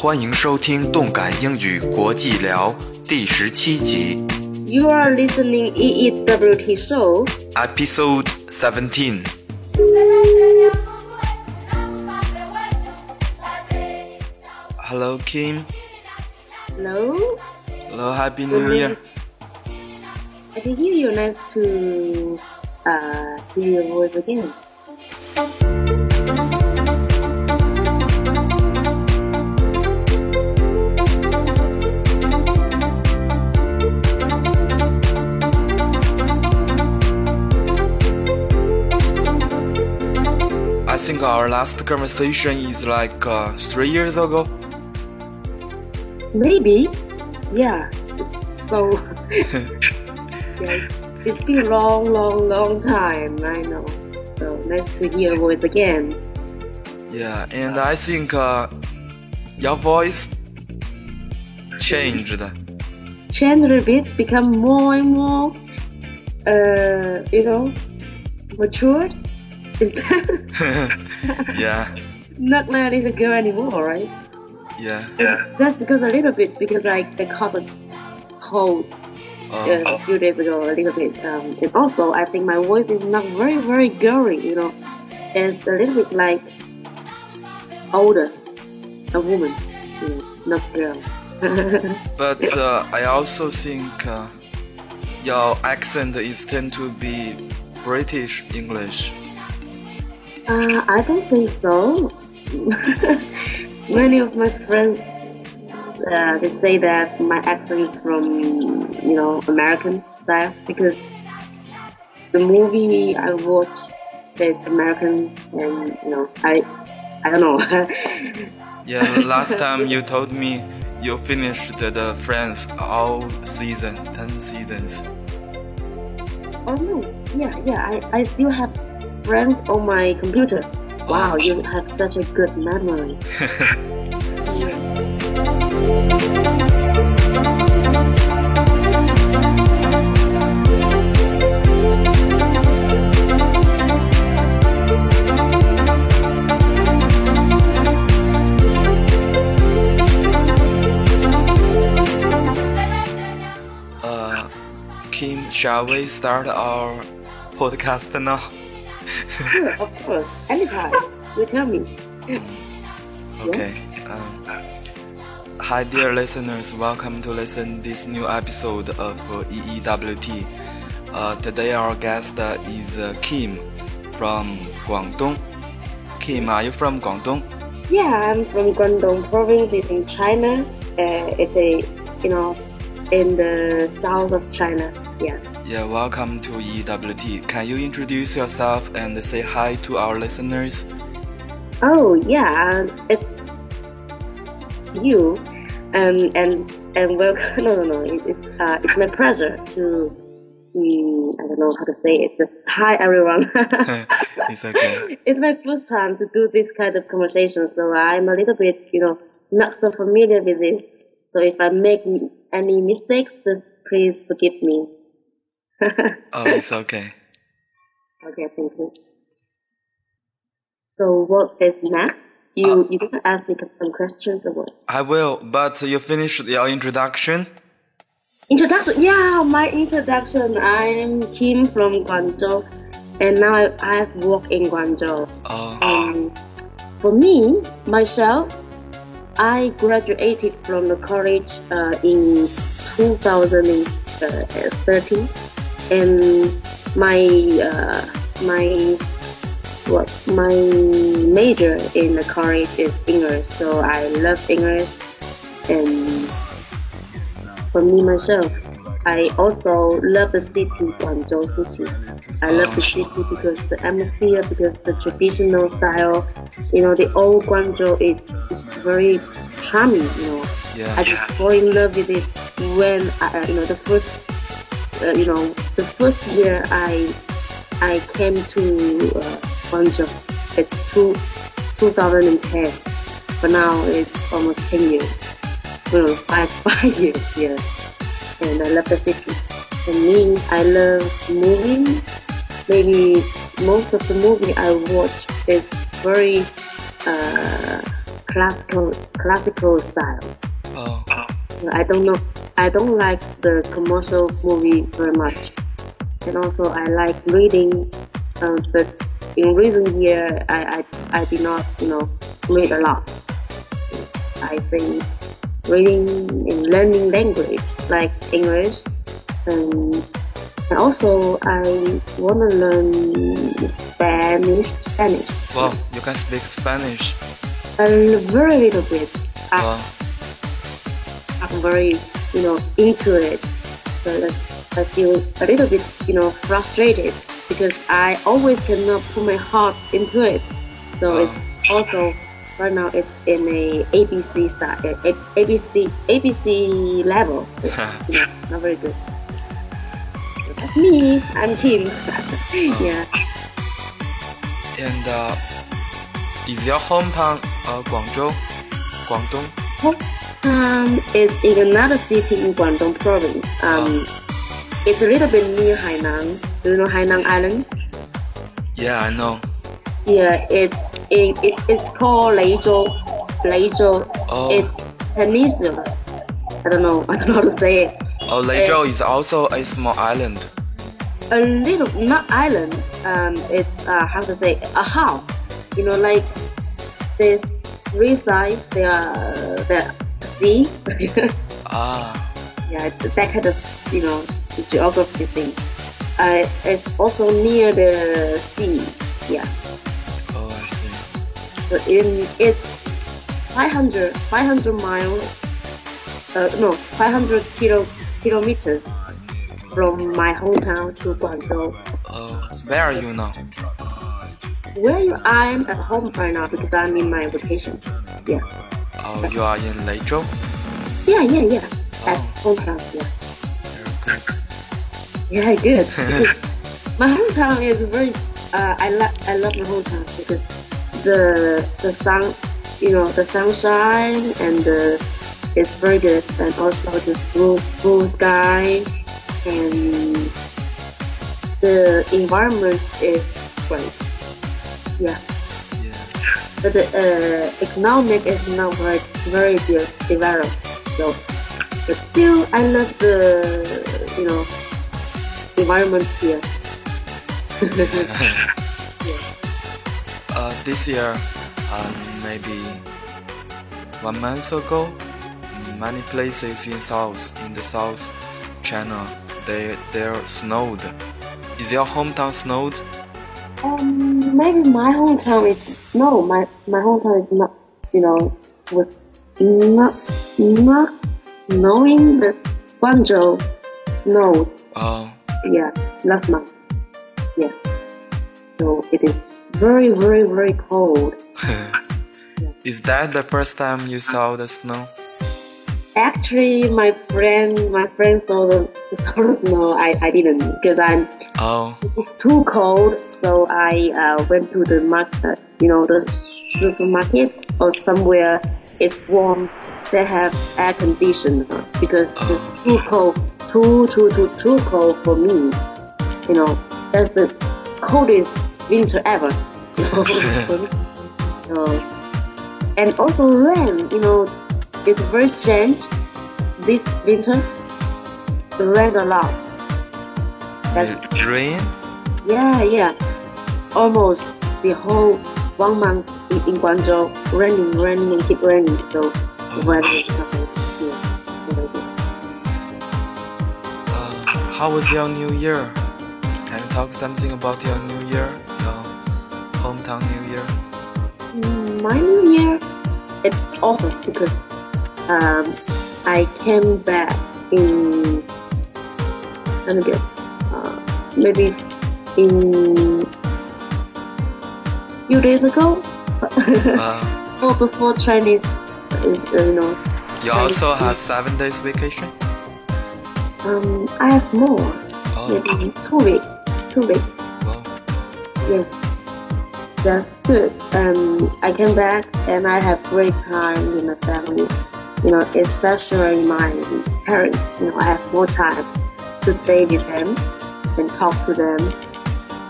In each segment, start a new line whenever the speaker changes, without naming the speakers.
欢迎收听《动感英语国际聊》第十七集
You are listening EEWT show.
Episode Seventeen。 Hello Kim.
Hello.
Hello Happy New Year.
I can hear you nice to uh hear your voice again.
Think our last conversation is like uh, three years ago.
Maybe. Yeah. So yeah, it's been a long, long, long time. I know. So nice to hear your voice again.
Yeah, and I think uh, your voice changed.
Change a bit, become more and more, uh, you know, matured. Is that
yeah,
not like a little girl anymore, right?
yeah.
That's because a little bit because like I caught a cold uh,
Uh,
a few days ago a little bit. Um, and also I think my voice is not very very girly, you know. It's a little bit like older, a woman, you know, not girl.
but uh, I also think uh, your accent is tend to be British English.
Uh, I don't think so. Many of my friends uh, they say that my accent is from you know American style because the movie I watch it's American and you know I I don't know.
Yeah, last time you told me you finished the Friends all season, ten seasons.
Almost. Yeah, yeah. I, I still have friends on my computer. Wow, you have such a good memory.
Uh, Kim, shall we start our podcast now?
Of course. Anytime. You tell me.
Okay. Um, hi, dear listeners. Welcome to listen this new episode of EEWT. Uh, today our guest is uh, Kim from Guangdong. Kim, are you from Guangdong?
Yeah, I'm from Guangdong province. It's in China. Uh, it's a, you know, in the south of China. Yeah.
Yeah, welcome to EWT. Can you introduce yourself and say hi to our listeners?
Oh yeah, it's you, um, and and welcome. No, no, no. It's uh, it's my pleasure to. Um, I don't know how to say it. Just hi everyone.
it's okay.
it's my first time to do this kind of conversation, so I'm a little bit, you know, not so familiar with this. So if I make any mistakes, please forgive me.
Oh, it's okay.
Okay, thank you. So what is next? You you gonna ask me some questions or what?
I will, but you finished your introduction?
Introduction. Yeah, my introduction. I'm Kim from Guangzhou, and now I, I've worked in Guangzhou.
Oh,
Um, for me, myself, I graduated from the college uh, in 2013, and my uh, my what my major in the college is English, so I love English, and for me myself, I also love the city, Guangzhou city. I love the city because the atmosphere, because the traditional style, you know, the old Guangzhou is, is very charming, you know. I just fall in love with it when I, you know, the first, uh, you know, the first year I, I came to uh, Guangzhou. It's two, 2010, but now it's almost 10 years. Well, five, five years here and I love the city. For me, I love moving. Maybe most of the movie I watch is very uh, classical classical style.
Oh,
I don't know. I don't like the commercial movie very much, and also I like reading. Um, but in recent year, I, I I did not you know read a lot. I think reading and learning language like English, and, and also I want to learn Spanish. Spanish.
well, you can speak Spanish.
A very little bit. I,
Well,
I'm very, you know, into it. So that I feel a little bit, you know, frustrated because I always cannot put my heart into it. So
Oh.
it's also right now it's in a ABC style, A- ABC ABC level. It's, you know, not very good. That's me. I'm Kim. yeah.
and uh, is your hometown uh, Guangzhou, Guangdong?
Um, it's in another city in Guangdong province. Um, it's a little bit near Hainan. Do you know Hainan Island?
Yeah, I know.
Yeah, it's it, it it's called Leizhou. Leizhou.
Oh.
It's peninsula. I don't know. I don't know how to say it.
Oh, Leizhou is also a small island.
A little, not island. Um, it's uh, how to say a house. You know, like there's three sides. There are the sea.
Ah,
yeah, it's that kind of you know geography thing. Uh, it's also near the sea. Yeah,
oh, I see.
so in it's 500 500 miles. Uh, no, 500 kilo kilometers from my hometown to Guangzhou.
Oh, where are you now?
Where you, I'm at home right now because I'm in my vacation. Yeah,
Oh, you are in Leizhou?
yeah, yeah, yeah. At
Oh.
hometown. Yeah.
Very good.
Yeah, good. my hometown is very. Uh, I love I love my hometown because the the sun, you know, the sunshine and the it's very good, and also the blue blue sky and the environment is great. Yeah. But the uh, economic is not very very developed. So, but still, I love the you know environment here.
Uh, this year, um, maybe one month ago, many places in south, in the south China, they there snowed. Is your hometown snowed?
Um, maybe my hometown is no, my my hometown is not, you know, was not not snowing, but Guangzhou snowed.
Oh, um.
Yeah, last month. Yeah, so it is very very very cold.
is that the first time you saw the snow?
Actually, my friend my friends saw the the snow. I I didn't because I'm
Oh,
it's too cold, so I uh, went to the market, you know, the supermarket or somewhere it's warm. They have air conditioner because it's too cold, too too too too cold for me. You know, that's the coldest winter ever. you know, and also rain. You know, it's very strange. This winter, it rained a lot. That's
it rain?
yeah, yeah. Almost the whole one month in, in Guangzhou, raining, raining, and keep raining. So the weather is.
Uh, how was your New Year? Can you talk something about your New Year, your hometown New Year?
Mm, My New Year, it's awesome because um, I came back in let me get uh, maybe in few days ago.
Uh,
or before Chinese, uh, you know,
you also have seven days vacation?
um, I have more.
Oh,
maybe two weeks. Two weeks.
well,
Yes. That's good. Um, I came back and I have great time with my family. You know, especially my parents. You know, I have more time to stay with them and talk to them.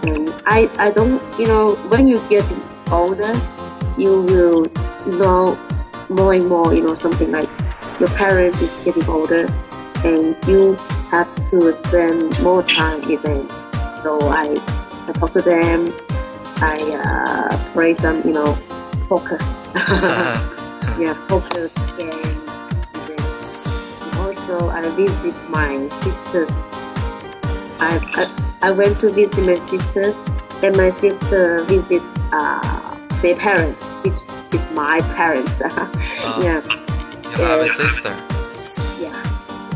And I, I don't, you know, when you get older, you will know more and more, you know, something like your parents is getting older and you have to spend more time with them. So I, I talk to them, I uh, play some, you know, poker. yeah, poker game. Also, I visit my sister. I, I, I went to visit my sister, and my sister visit uh, their parents, which is my parents.
Oh.
yeah.
You have a sister.
Yeah,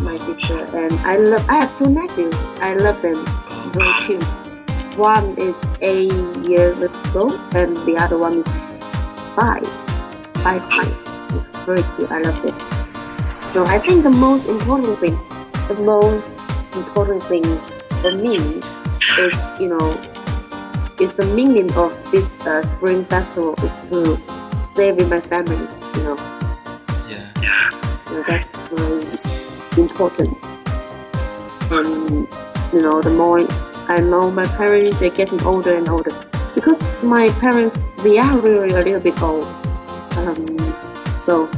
my sister, and I love. I have two nephews. I love them
Oh.
very cute. One is eight years old, and the other one is five. Five, five. Very cute. I love it. So I think the most important thing, the most important thing for me is, you know, is the meaning of this uh, spring festival is to stay with my family. You know,
Yeah.
so that's very important. And you know, the more I know my parents, they're getting older and older because my parents they are really a little bit old. Um, so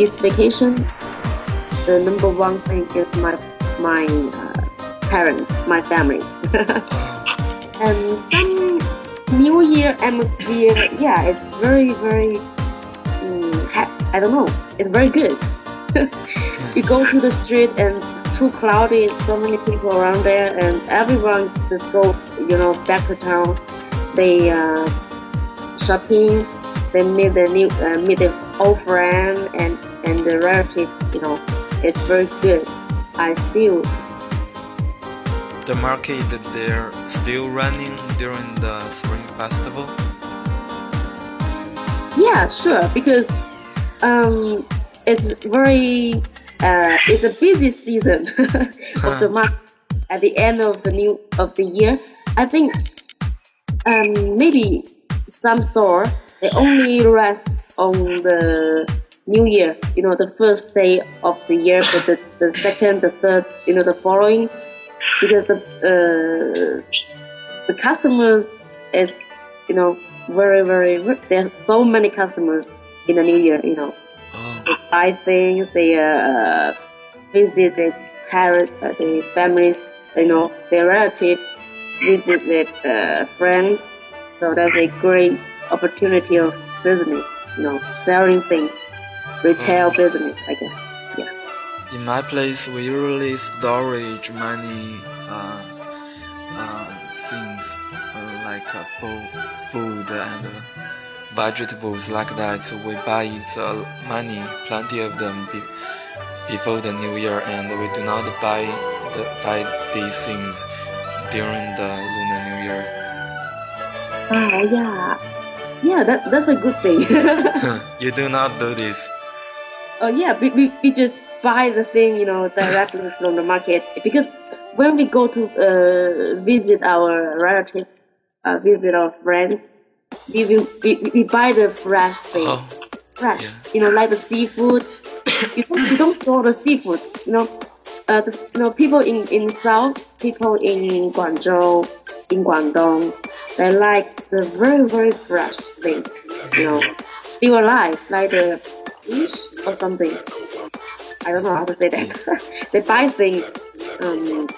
each vacation, the number one thing is my my uh, parents, my family. And some New Year atmosphere, yeah, it's very, very, ha- I don't know, it's very good. you go to the street and it's too cloudy, so many people around there, and everyone just go, you know, back to town. They uh, shopping, they meet the new, uh, meet the old friend and and the relatives. You know, it's very good. I still
The market they're still running during the spring festival.
Yeah, sure. Because um, it's very uh, it's a busy season of the month at the end of the new of the year. I think um, maybe some store they only rest on the New Year. You know, the first day of the year, but the, the second, the third, you know, the following, because the uh, the customers is you know very very there's so many customers in the new year you know
Oh.
they buy things they uh, visit their parents uh, their families you know their relatives visit their uh, friends so that's a great opportunity of business you know selling things retail business I guess. Yeah.
In my place, we usually storage many uh, uh, things uh, like uh, fo- food and uh, vegetables like that. We buy it uh, many, plenty of them be- before the New Year, and we do not buy the buy these things during the Lunar New Year.
ah yeah yeah that, that's a good thing
you do not do this.
Oh yeah, we, we, we just buy the thing, you know, directly from the market because when we go to uh, visit our relatives, uh, visit our friends, we, we, we, we buy the fresh thing,
Oh,
fresh,
yeah.
you know, like the seafood. you don't you don't store the seafood, you know. Uh, the, you know, people in in South, people in Guangzhou, in Guangdong, they like the very very fresh thing, you know, still alive, like the fish or something. I don't know how to say that. they buy things um,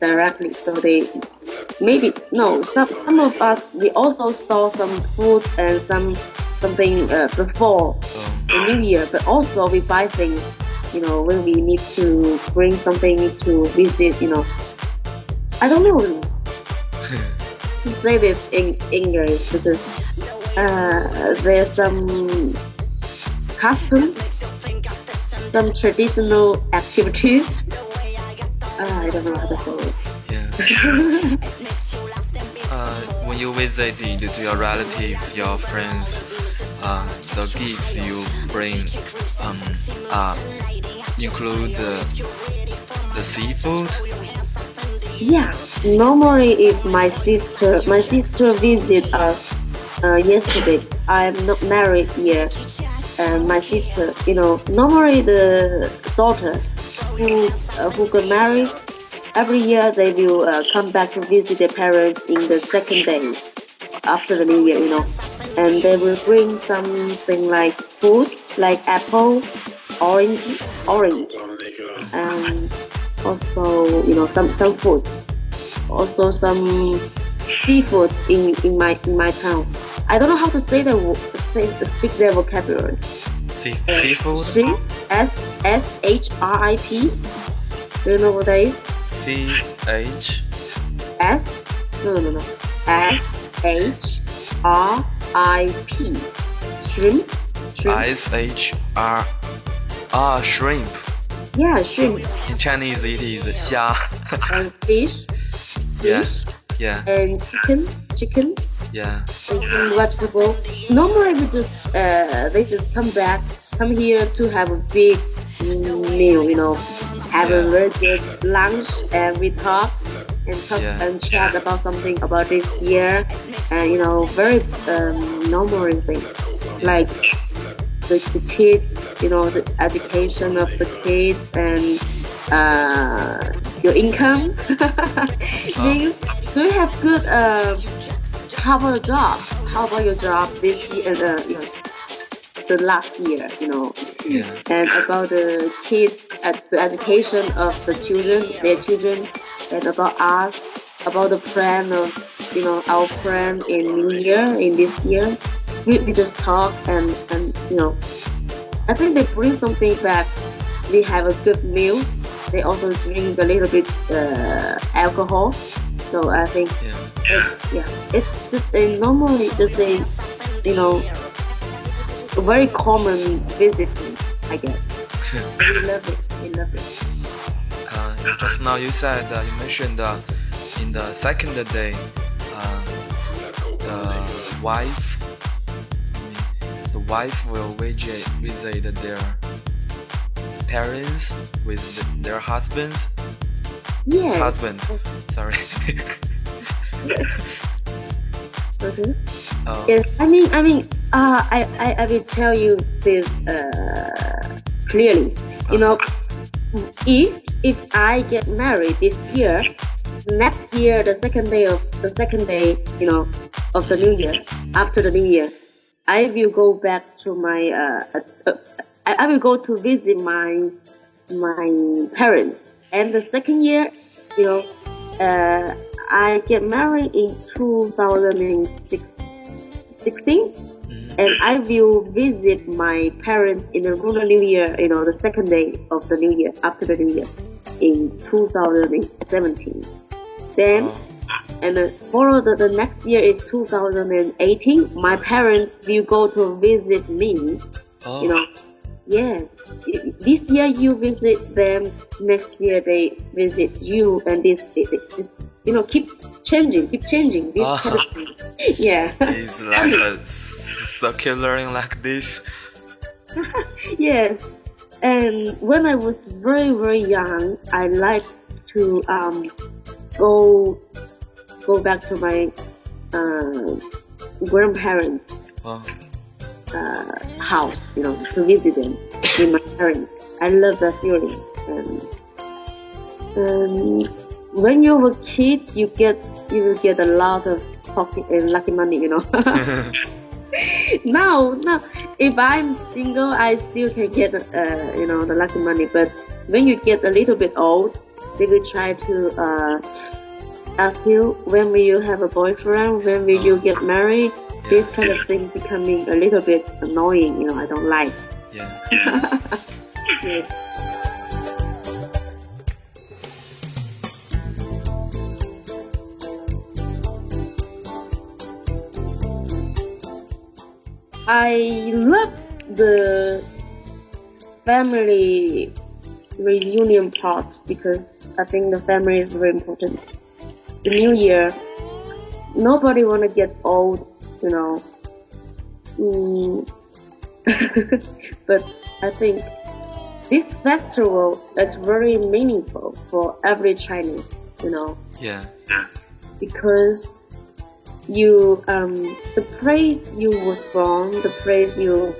directly, so they maybe no. Some some of us we also store some food and some something uh, before the new year, but also we buy things. You know, when we need to bring something to visit. You know, I don't know to say this in English because uh, there's some customs, some traditional activities. Uh, I don't know how to say it.
yeah. uh, when you visited to your relatives, your friends, uh, the gifts you bring um, uh, include the, the seafood.
Yeah, normally if my sister, my sister visit us uh, yesterday. I'm not married yet, and my sister, you know, normally the daughter who uh, who got married every year they will uh, come back to visit their parents in the second day after the new year, you know, and they will bring something like food like apple, orange, orange, and also you know some some food, also some seafood in, in my in my town. I don't know how to say the say speak their vocabulary.
Sea, seafood.
Shrimp, S S H R I P. Do you know what that is?
C H.
S no no no no S H R I P. Shrimp. Shrimp.
S H R. Ah, shrimp.
Yeah, shrimp
In Chinese, it is 虾.
and fish.
Yeah.
Fish
yeah,
and chicken. Chicken.
yeah.
and some vegetable. Normally, we just uh, they just come back, come here to have a big meal, you know, have a very good lunch, and we talk and talk
Yeah.
and chat about something about this year, and you know, very um, normal thing, like the, the kids, you know, the education of the kids and uh, your income. Means, do you have good uh, how about the job? How about your job this year? Uh, you know, the last year, you know,
Yeah.
and about the kids, at the education of the children, their children, and about us, about the plan of, you know, our plan in New Year, in this year. We, we just talk and, and, you know, I think they bring something back. We have a good meal. They also drink a little bit uh, alcohol. So I think
Yeah.
it's, yeah, it's just a normally just a you know a very common visiting, I guess. we love it. We love it.
Uh, just now you said uh, you mentioned uh, in the second day, uh, the wife, I mean, the wife will visit their parents with the, their husbands.
Yes.
Husband, sorry.
Mhm.
uh,
Yes. I mean, I mean, uh, I, I, I will tell you this uh, clearly. You know, if if I get married this year, next year the second day of the second day, you know, of the new year, after the new year, I will go back to my uh, uh, uh, I, will go to visit my my parents. And the second year, you know, uh, I get married in 2016
mm,
and I will visit my parents in the Lunar New Year, you know, the second day of the New Year, after the New Year, in 2017. Then, and then follow the, the next year is 2018. My parents will go to visit me,
oh,
you know. Yes, this year you visit them, next year they visit you, and this, this, this you know, keep changing, keep changing. This kind of. Yeah.
it's like a circular like this.
Yes, and when I was very very young, I liked to um, go go back to my uh, grandparents' uh, house, you know, to visit them with my parents. I love that feeling. And, and when you were kids, you get you will get a lot of pocket and lucky money, you know. now, now, if I'm single, I still can get, uh, you know, the lucky money. But when you get a little bit old, they will try to uh, ask you when will you have a boyfriend, when will you oh. get married. This kind of thing becoming a little bit annoying. You know, I don't like.
yeah.
Yes. I love the family reunion part because I think the family is very important. The new year, nobody wanna get old, you know. Mm. but I think this festival is very meaningful for every Chinese, you know
Yeah.
because you um the place you was born, the place you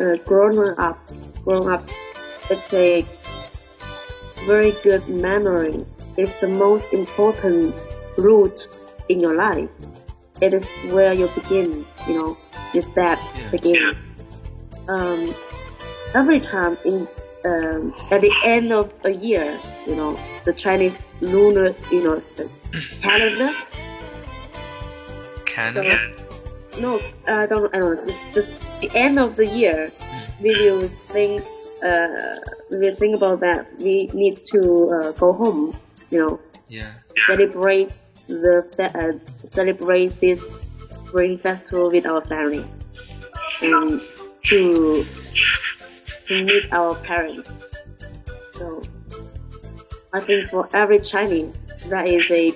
uh, grown up, grown up, it's a very good memory. It's the most important root in your life. It is where you begin, you know, you step
Yeah.
begin. Um, every time in um, at the end of a year, you know, the Chinese lunar, you know, calendar.
Canada.
So, no, I don't. I don't. know, Just, just the end of the year, we will think. Uh, we will think about that. We need to uh, go home. You know,
yeah.
Celebrate the uh, celebrate this spring festival with our family and to to meet our parents. So I think for every Chinese that is a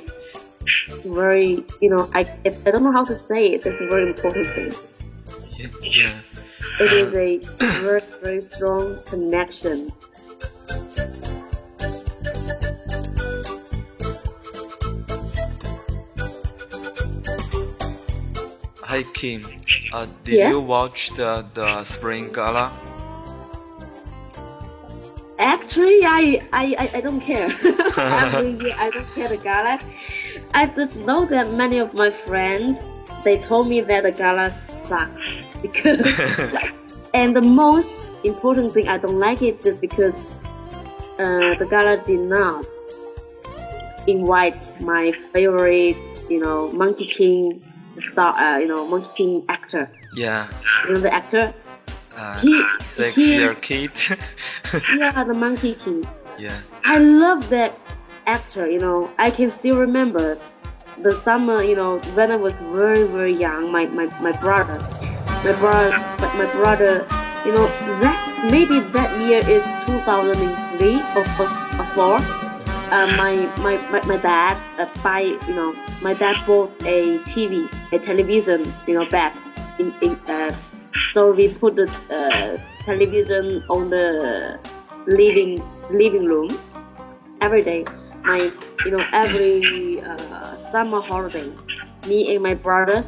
very you know I I don't know how to say it. It's a very important thing.
Yeah. yeah.
It is a very very strong connection.
Hi Kim. Uh, did
Yeah?
you watch the the spring gala?
Actually, I I, I, don't care. Every year, I don't care the gala. I just know that many of my friends they told me that the gala sucks because and the most important thing I don't like it is because uh, the gala did not invite my favorite you know Monkey King star uh, you know Monkey King actor
Yeah.
you know the actor
Uh,
He- he-
kid.
yeah the Monkey King
yeah.
I love that actor, you know. I can still remember the summer, you know, when I was very, very young, my, my, my brother, my brother, my, my brother, you know, that, maybe that year is 2003 or, or, or 4. Uh, my, my, my, my dad uh, buy, you know, my dad bought a TV, a television, you know, back in, in uh, so we put the uh, television on the living living room every day. My, you know, every uh, summer holiday, me and my brother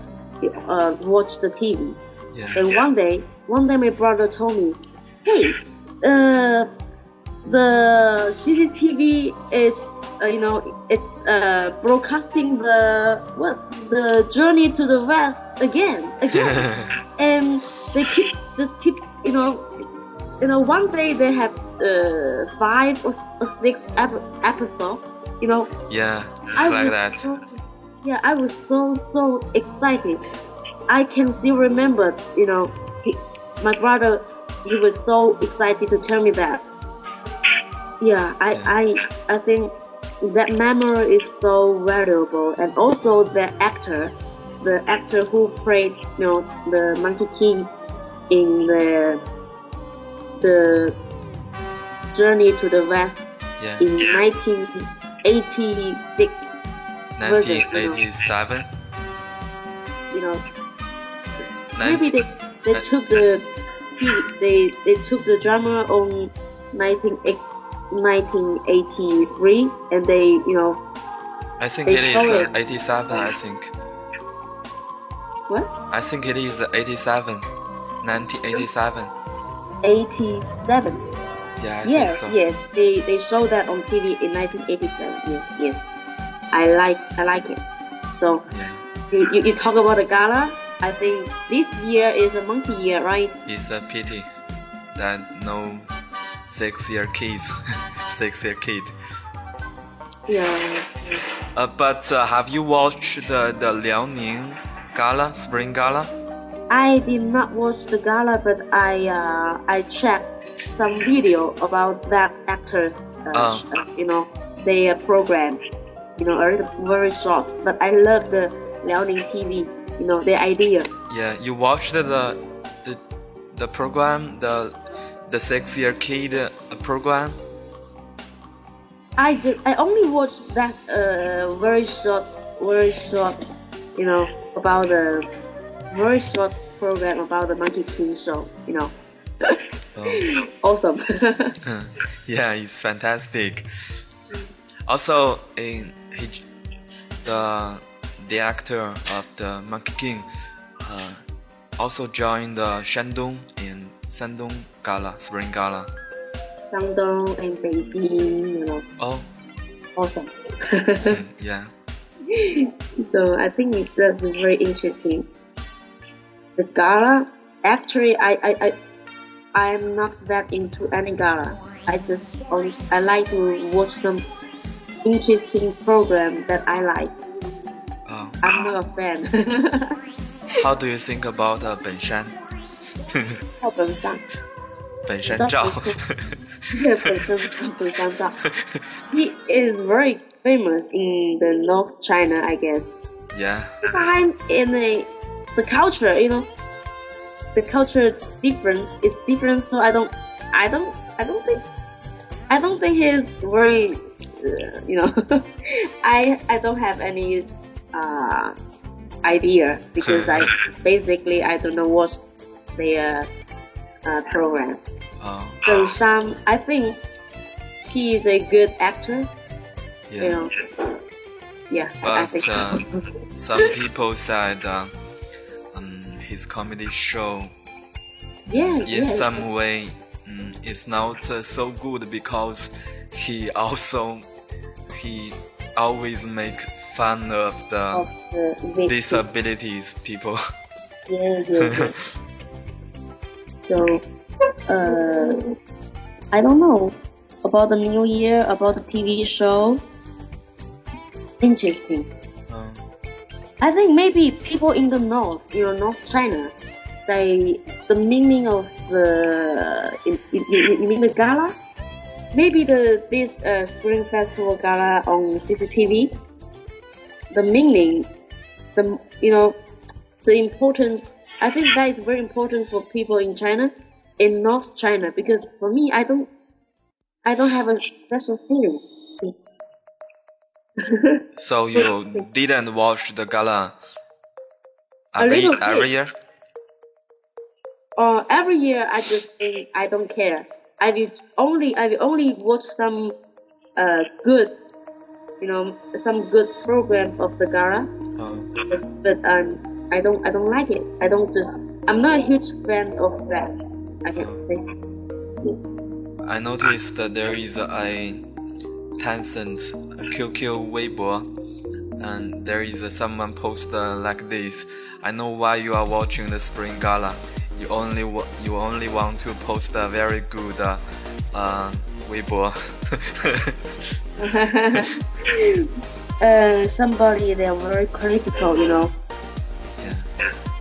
uh, watch the TV.
Yeah.
And one day, one day my brother told me, "Hey, uh, the CCTV is, uh, you know, it's uh, broadcasting the what the journey to the west again, again." and they keep just keep you know you know one day they have uh, five or, or six ep- episodes you know
yeah. It's
I
like that.
so, yeah I was so so excited I can still remember you know he, my brother he was so excited to tell me that yeah I I I think that memory is so valuable and also the actor the actor who played you know the monkey king in the the journey to the west
Yeah.
in 1986 you know.
1987.
you know maybe they they took the they they took the drama on 19, 1983 and they you know
I think it is uh,
it.
87. I think.
what
I think it is 87. 1987.
87
Yeah, I
yes
think so.
yes they they show that on TV in 1987 yes yes I like I like it so
Yeah.
you, you, you talk about the gala I think this year is a monkey year right
It's a pity that no six-year kids, six-year kid.
yeah
Uh, but uh, have you watched the the Liaoning Gala, Spring Gala?
I did not watch the gala, but I uh, I checked some video about that actors. Uh,
Oh.
uh, you know, their program. You know, very, very short. But I love the Liaoning TV. You know, their idea.
Yeah, you watched the the the program, the the six-year kid uh, program.
I just I only watched that uh, very short, very short. You know, about the very short program about the Monkey King show. You know,
Oh.
awesome.
yeah, it's fantastic. Also, in he, the the actor of the Monkey King uh, also joined the Shandong in Shandong Gala, Spring Gala.
Shandong and Beijing. You know,
Oh,
awesome.
yeah,
so I think it's that's very interesting. The gala, actually, I, I, I I'm not that into any gala. I just only I like to watch some interesting program that I like.
Oh,
I'm not a fan.
how do you think about uh, Ben Shan?
赵本山，
本山照。
这本身是赵本山照。He is very famous in the North China, I guess.
yeah.
I'm in a the culture, you know, the culture difference is different. So I don't, I don't, I don't think, I don't think he's very, uh, you know, I I don't have any uh, idea because I basically I don't know what their uh, program.
Oh,
So some, I think he is a good actor. You
yeah.
know, yeah, I
But
think.
uh, some people said uh, um, his comedy show
yeah,
in
yeah.
some way mm, is not uh, so good because he also he always make fun of the
of the
disabilities people.
Yeah, yeah, yeah. so, uh, I don't know about the new year, about the TV show. Interesting.
Um,
I think maybe people in the north, you know, North China, they the meaning of the you, you, you mean the gala? Maybe the this uh, Spring Festival gala on CCTV. The meaning, the you know, the importance. I think that is very important for people in China, in North China, because for me, I don't, I don't have a special feeling.
so you didn't watch the gala every every year?
Uh, every year I just think I don't care. I will only I will only watch some uh good, you know, some good program of the gala,
Oh,
but, but um I don't I don't like it. I don't just I'm not a huge fan of that. I can say.
I noticed that there is a Tencent QQ Weibo, and there is someone post uh, like this. I know why you are watching the Spring Gala. You only you only want to post a very good uh, uh, Weibo.
uh, somebody they're very critical, you know.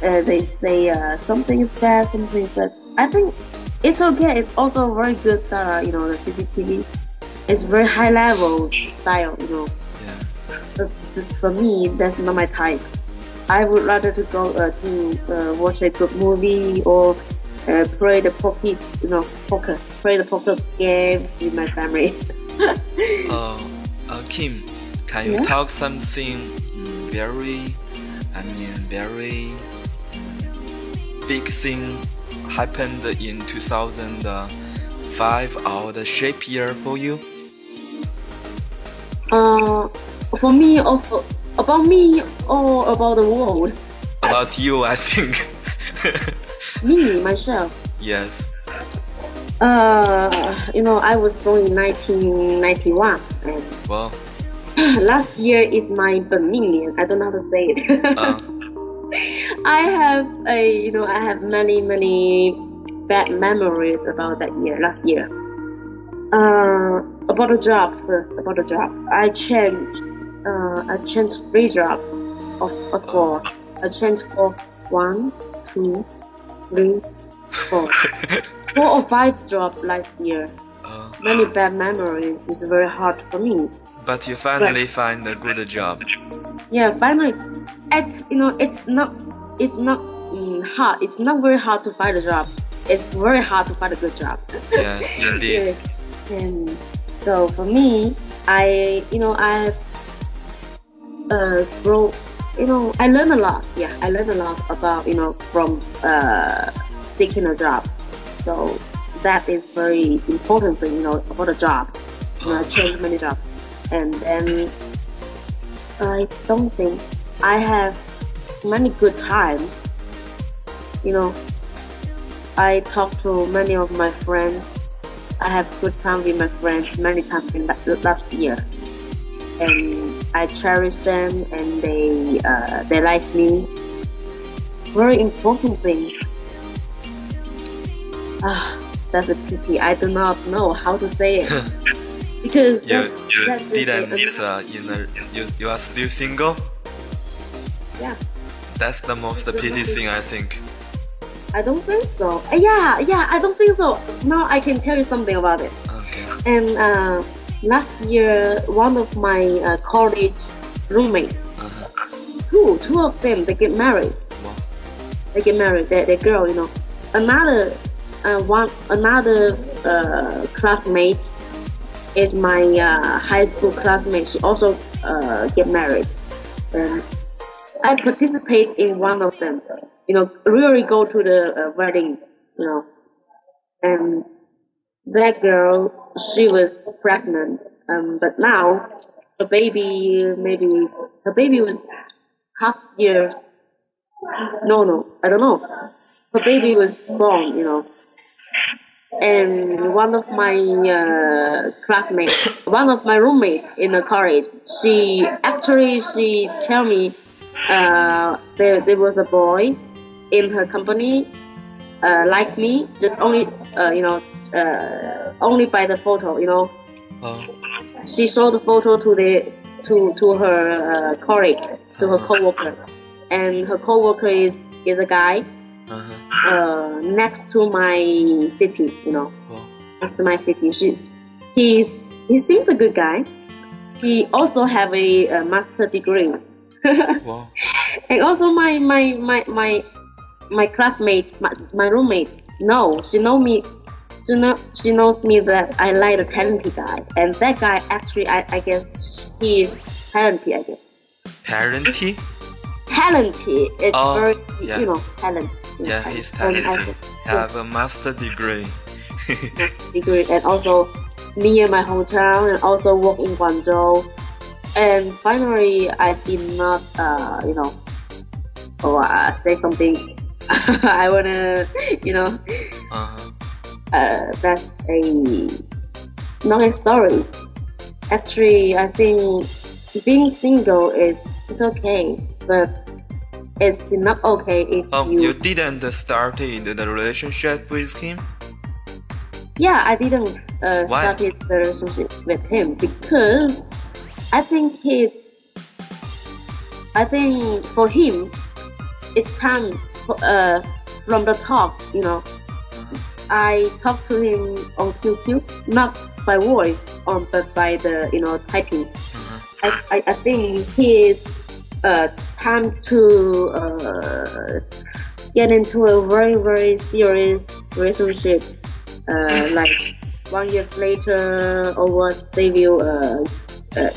Uh, they say uh, something is bad, something is bad. I think it's okay. It's also very good. Uh, you know, the CCTV. It's very high level style. You know,
Yeah.
but just for me, that's not my type. I would rather to go uh, to uh, watch a good movie or uh, play the poker, you know, poker, play the poker game with my family.
Uh, Kim, can you
Yeah?
talk something mm, very, I mean, very big thing happened in 2005 or the shape year for you?
Uh, for me, of about me, or about the world?
About you, I think.
me, myself.
Yes.
Uh, you know, I was born in 1991.
Well,
Last year is my 本命年. I don't know how to say it.
uh.
I have a, you know, I have many, many bad memories about that year, last year. Uh, about the job first, about the job. I changed, uh, I changed three jobs of, of four. I changed for one, two, three, four. four or five jobs last year.
uh,
Many bad memories. It's very hard for me.
but you finally find a good job.
Yeah, finally, it's you know it's not it's not mm, hard. It's not very hard to find a job. It's very hard to find a good job.
Yes, indeed.
Yeah. And so for me, I you know I uh grow you know I learn a lot. Yeah, I learn a lot about you know from uh seeking a job. So that is very important thing you know about a job. You know, I changed many jobs, and then I don't think I have many good times. You know, I talk to many of my friends. I have good time with my friends many times in last year, and I cherish them, and they uh, they like me. Very important thing. Ah, that's a pity. I do not know how to say it because
you you didn't uh, you know you you are still single.
yeah.
That's the most pity thing I think.
I don't think so. Uh, Yeah, yeah, I don't think so. Now I can tell you something about it.
Okay.
And uh, last year, one of my uh, college roommates,
Uh-huh.
two, two of them, they get married.
Wow.
They get married. They, they girl, you know. Another, uh, one, another uh, classmate is my uh, high school classmate. She also uh, get married. I participate in one of them. You know, really go to the uh, wedding. You know, and that girl, she was pregnant. Um, but now the baby, maybe her baby was half year. No, no, I don't know. Her baby was born. You know, and one of my uh, classmates, one of my roommates in the college, she actually she tell me uh, there there was a boy in her company uh, like me, just only uh, you know uh, only by the photo, you know.
Oh.
She showed the photo to the to to her uh, colleague, to her coworker, and her coworker is is a guy
Uh-huh.
uh, next to my city, you know next to my city. She, he, he seems a good guy. He also have a, uh master degree.
Wow.
and also my, my, my, my, my classmates, my, my roommates, no, she know me, she know, she knows me that I like a talented guy. And that guy actually, I, I guess he is talented, I guess.
Parenty?
Talented, it's
Oh,
very,
yeah.
you know, talent.
Yeah, he's
And I
talented. Have a master degree.
degree and also near my hometown and also work in Guangzhou. And finally, I did not, uh, you know, or uh, say something. I wanna, you know,
Uh-huh.
uh, that's a not a story. Actually, I think being single is it's okay, but it's not okay if
Um,
you.
you didn't started the relationship with him?
Yeah, I didn't uh,
Why?
started the relationship with him because I think he's. I think for him, it's time for, uh, from the talk. You know, I talked to him on QQ, not by voice, on but by the you know typing.
Uh-huh.
I, I, I think he is uh, time to uh, get into a very very serious relationship uh, like one year later or what they will uh, uh,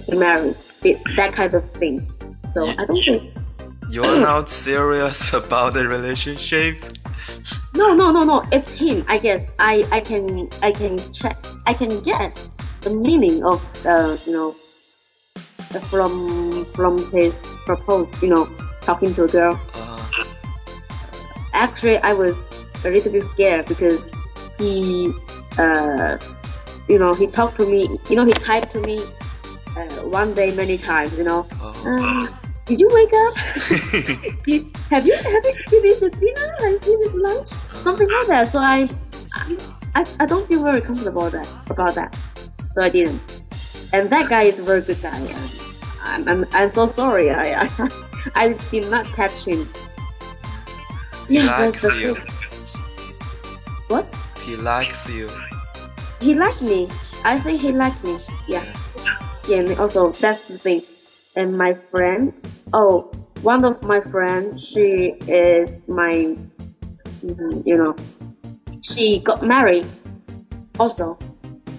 get married It- that kind of thing. So I don't think
You're not serious about the relationship?
no no no no it's him I guess. I, I can I can check I can guess the meaning of uh, you know from from his proposed you know talking to a girl.
Uh,
actually I was a little bit scared because he, uh, you know, he talked to me, you know, he typed to me uh, one day many times, you know,
oh.
uh, did you wake up? Have you have you finished dinner? Have you finished lunch? Something like that. So I, I, I don't feel very comfortable that about that. So I didn't. And that guy is a very good guy. I'm, I'm, I'm so sorry. I, I, I did not catch him.
He
Yeah,
likes
that's
you.
What?
He likes you.
He liked me. I think he liked me. Yeah. Yeah, and also that's the thing. And my friend, oh, one of my friends, she is my, mhm, you know, she got married. Also,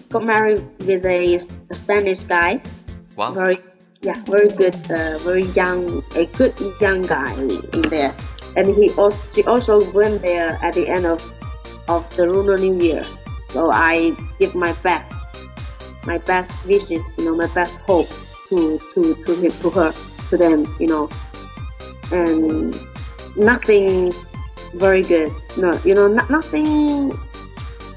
got married with a Spanish guy.
Wow.
Very, yeah, very good, uh, very young, a good young guy in there. And he also, she also went there at the end of, of the Lunar New Year. So I give my best, my best wishes, you know, my best hope to to to him, to her, to them, you know. And nothing very good. No, you know, no, nothing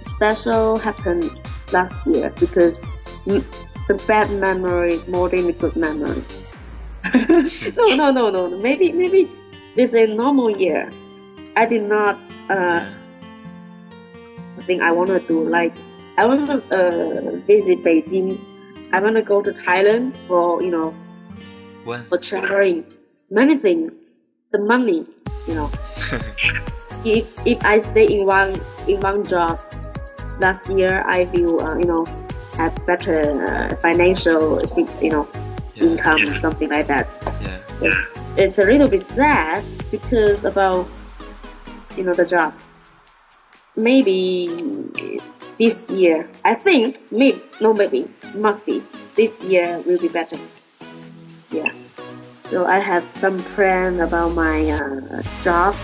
special happened last year because the bad memory more than the good memory. no, no, no, no. Maybe, maybe just a normal year. I did not. Uh, thing I want to do. Like I want to uh, visit Beijing. I want to go to Thailand for you know
when?
for traveling. Many things. The money, you know. if if I stay in one in one job, last year I feel uh, you know have better uh, financial you know
Yeah.
income something like that.
Yeah.
It's a little bit sad because about you know the job. Maybe this year, I think maybe no maybe must be this year will be better. Yeah. So I have some plan about my uh, job,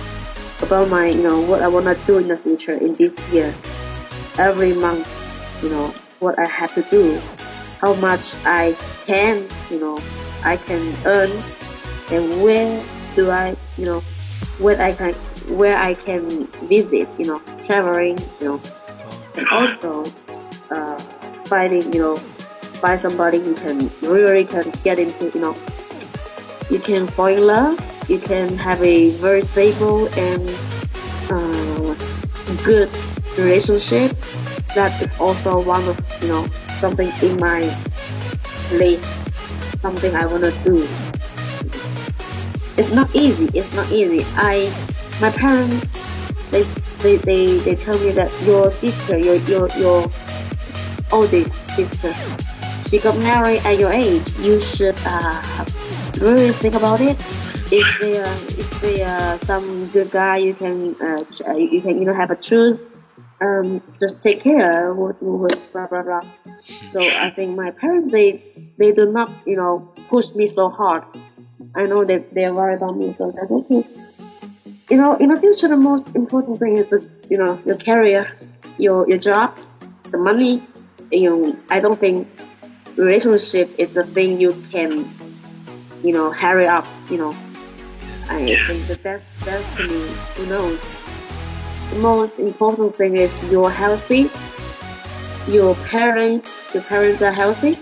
about my you know what I wanna do in the future in this year. Every month, you know what I have to do, how much I can you know I can earn, and where do I you know where I can where I can visit you know traveling you know and also uh, finding you know find somebody who can really can get into you know. You can fall in love you can have a very stable and uh, good relationship. That is also one of you know something in my list something I want to do. It's not easy it's not easy. I my parents they they, they, they tell me that your sister, your your your oldest sister, she got married at your age. You should uh, really think about it. If there if there some good guy you can uh, uh, you can you know have a truth, um, just take care. Blah blah blah. So I think my parents they they do not you know push me so hard. I know that they are worried about me, so that's okay you know, in the future, the most important thing is the, you know, your career, your your job, the money. You know, I don't think relationship is the thing you can, you know, hurry up. You know, I think the best destiny. Who knows? The most important thing is you're healthy. Your parents, your parents are healthy,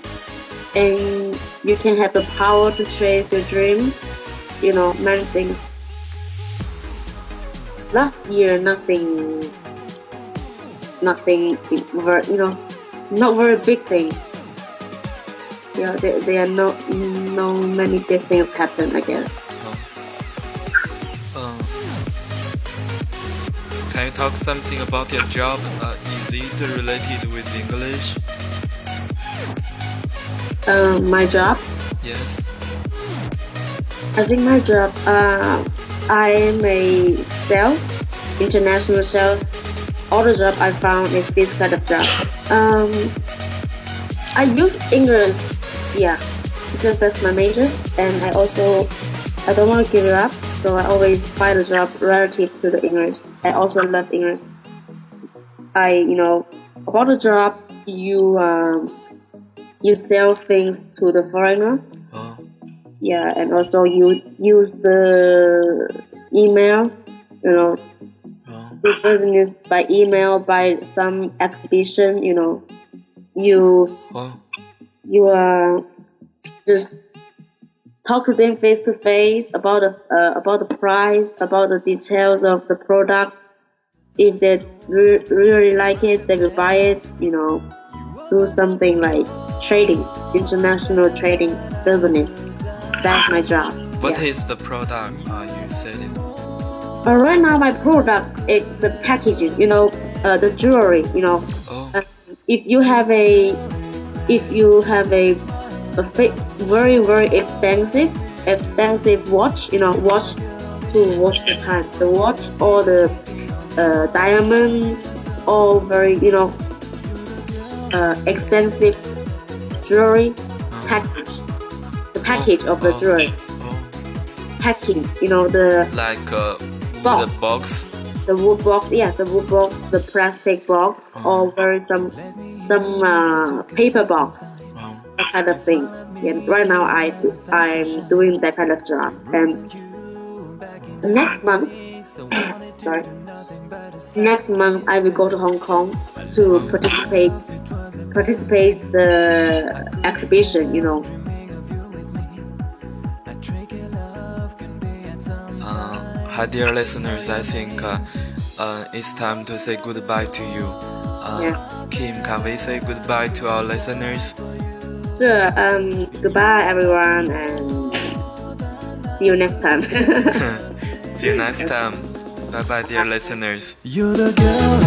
and you can have the power to chase your dream. You know, many things last year nothing nothing you know not very big things yeah there, there are no no many big things happen I guess
Um, can you talk something about your job? Uh, is it related with English?
um, my job
Yes.
I think my job uh, I am a sales international sales all the job I found is this kind of job. Um, I use English yeah because that's my major. And I also I don't want to give it up so I always find a job relative to the English. I also love English. I you know about the job you um, you sell things to the foreigner yeah and also you use the email you know.
Oh,
do business by email by some exhibition you know. You
oh,
you uh, just talk to them face to face about the uh, about the price about the details of the product. If they re- really like it they will buy it you know. Do something like trading international trading business that's my job
What
yeah.
is the product uh, you selling?
Uh, right now, my product is the packaging. You know, uh, the jewelry. You know,
Oh,
uh, if you have a, if you have a, a very very expensive expensive watch. You know, watch to watch the time. The watch or the uh, diamond, all very you know, uh, expensive jewelry package. The package of the
oh, oh,
packing. You know the
like uh, a
Box.
wood box.
the wood box, yeah, the wood box, the plastic box, mm. or very some some uh, paper box,
Oh,
that kind of thing. And right now, I I'm doing that kind of job. And next month, sorry, next month I will go to Hong Kong to participate participate the exhibition. You know,
hi dear listeners. I think uh, uh, it's time to say goodbye to you. Uh,
Yeah.
Kim, can we say goodbye to our listeners?
So, um, goodbye everyone and see you next time.
See you next time. Bye bye, dear listeners.
You're the girl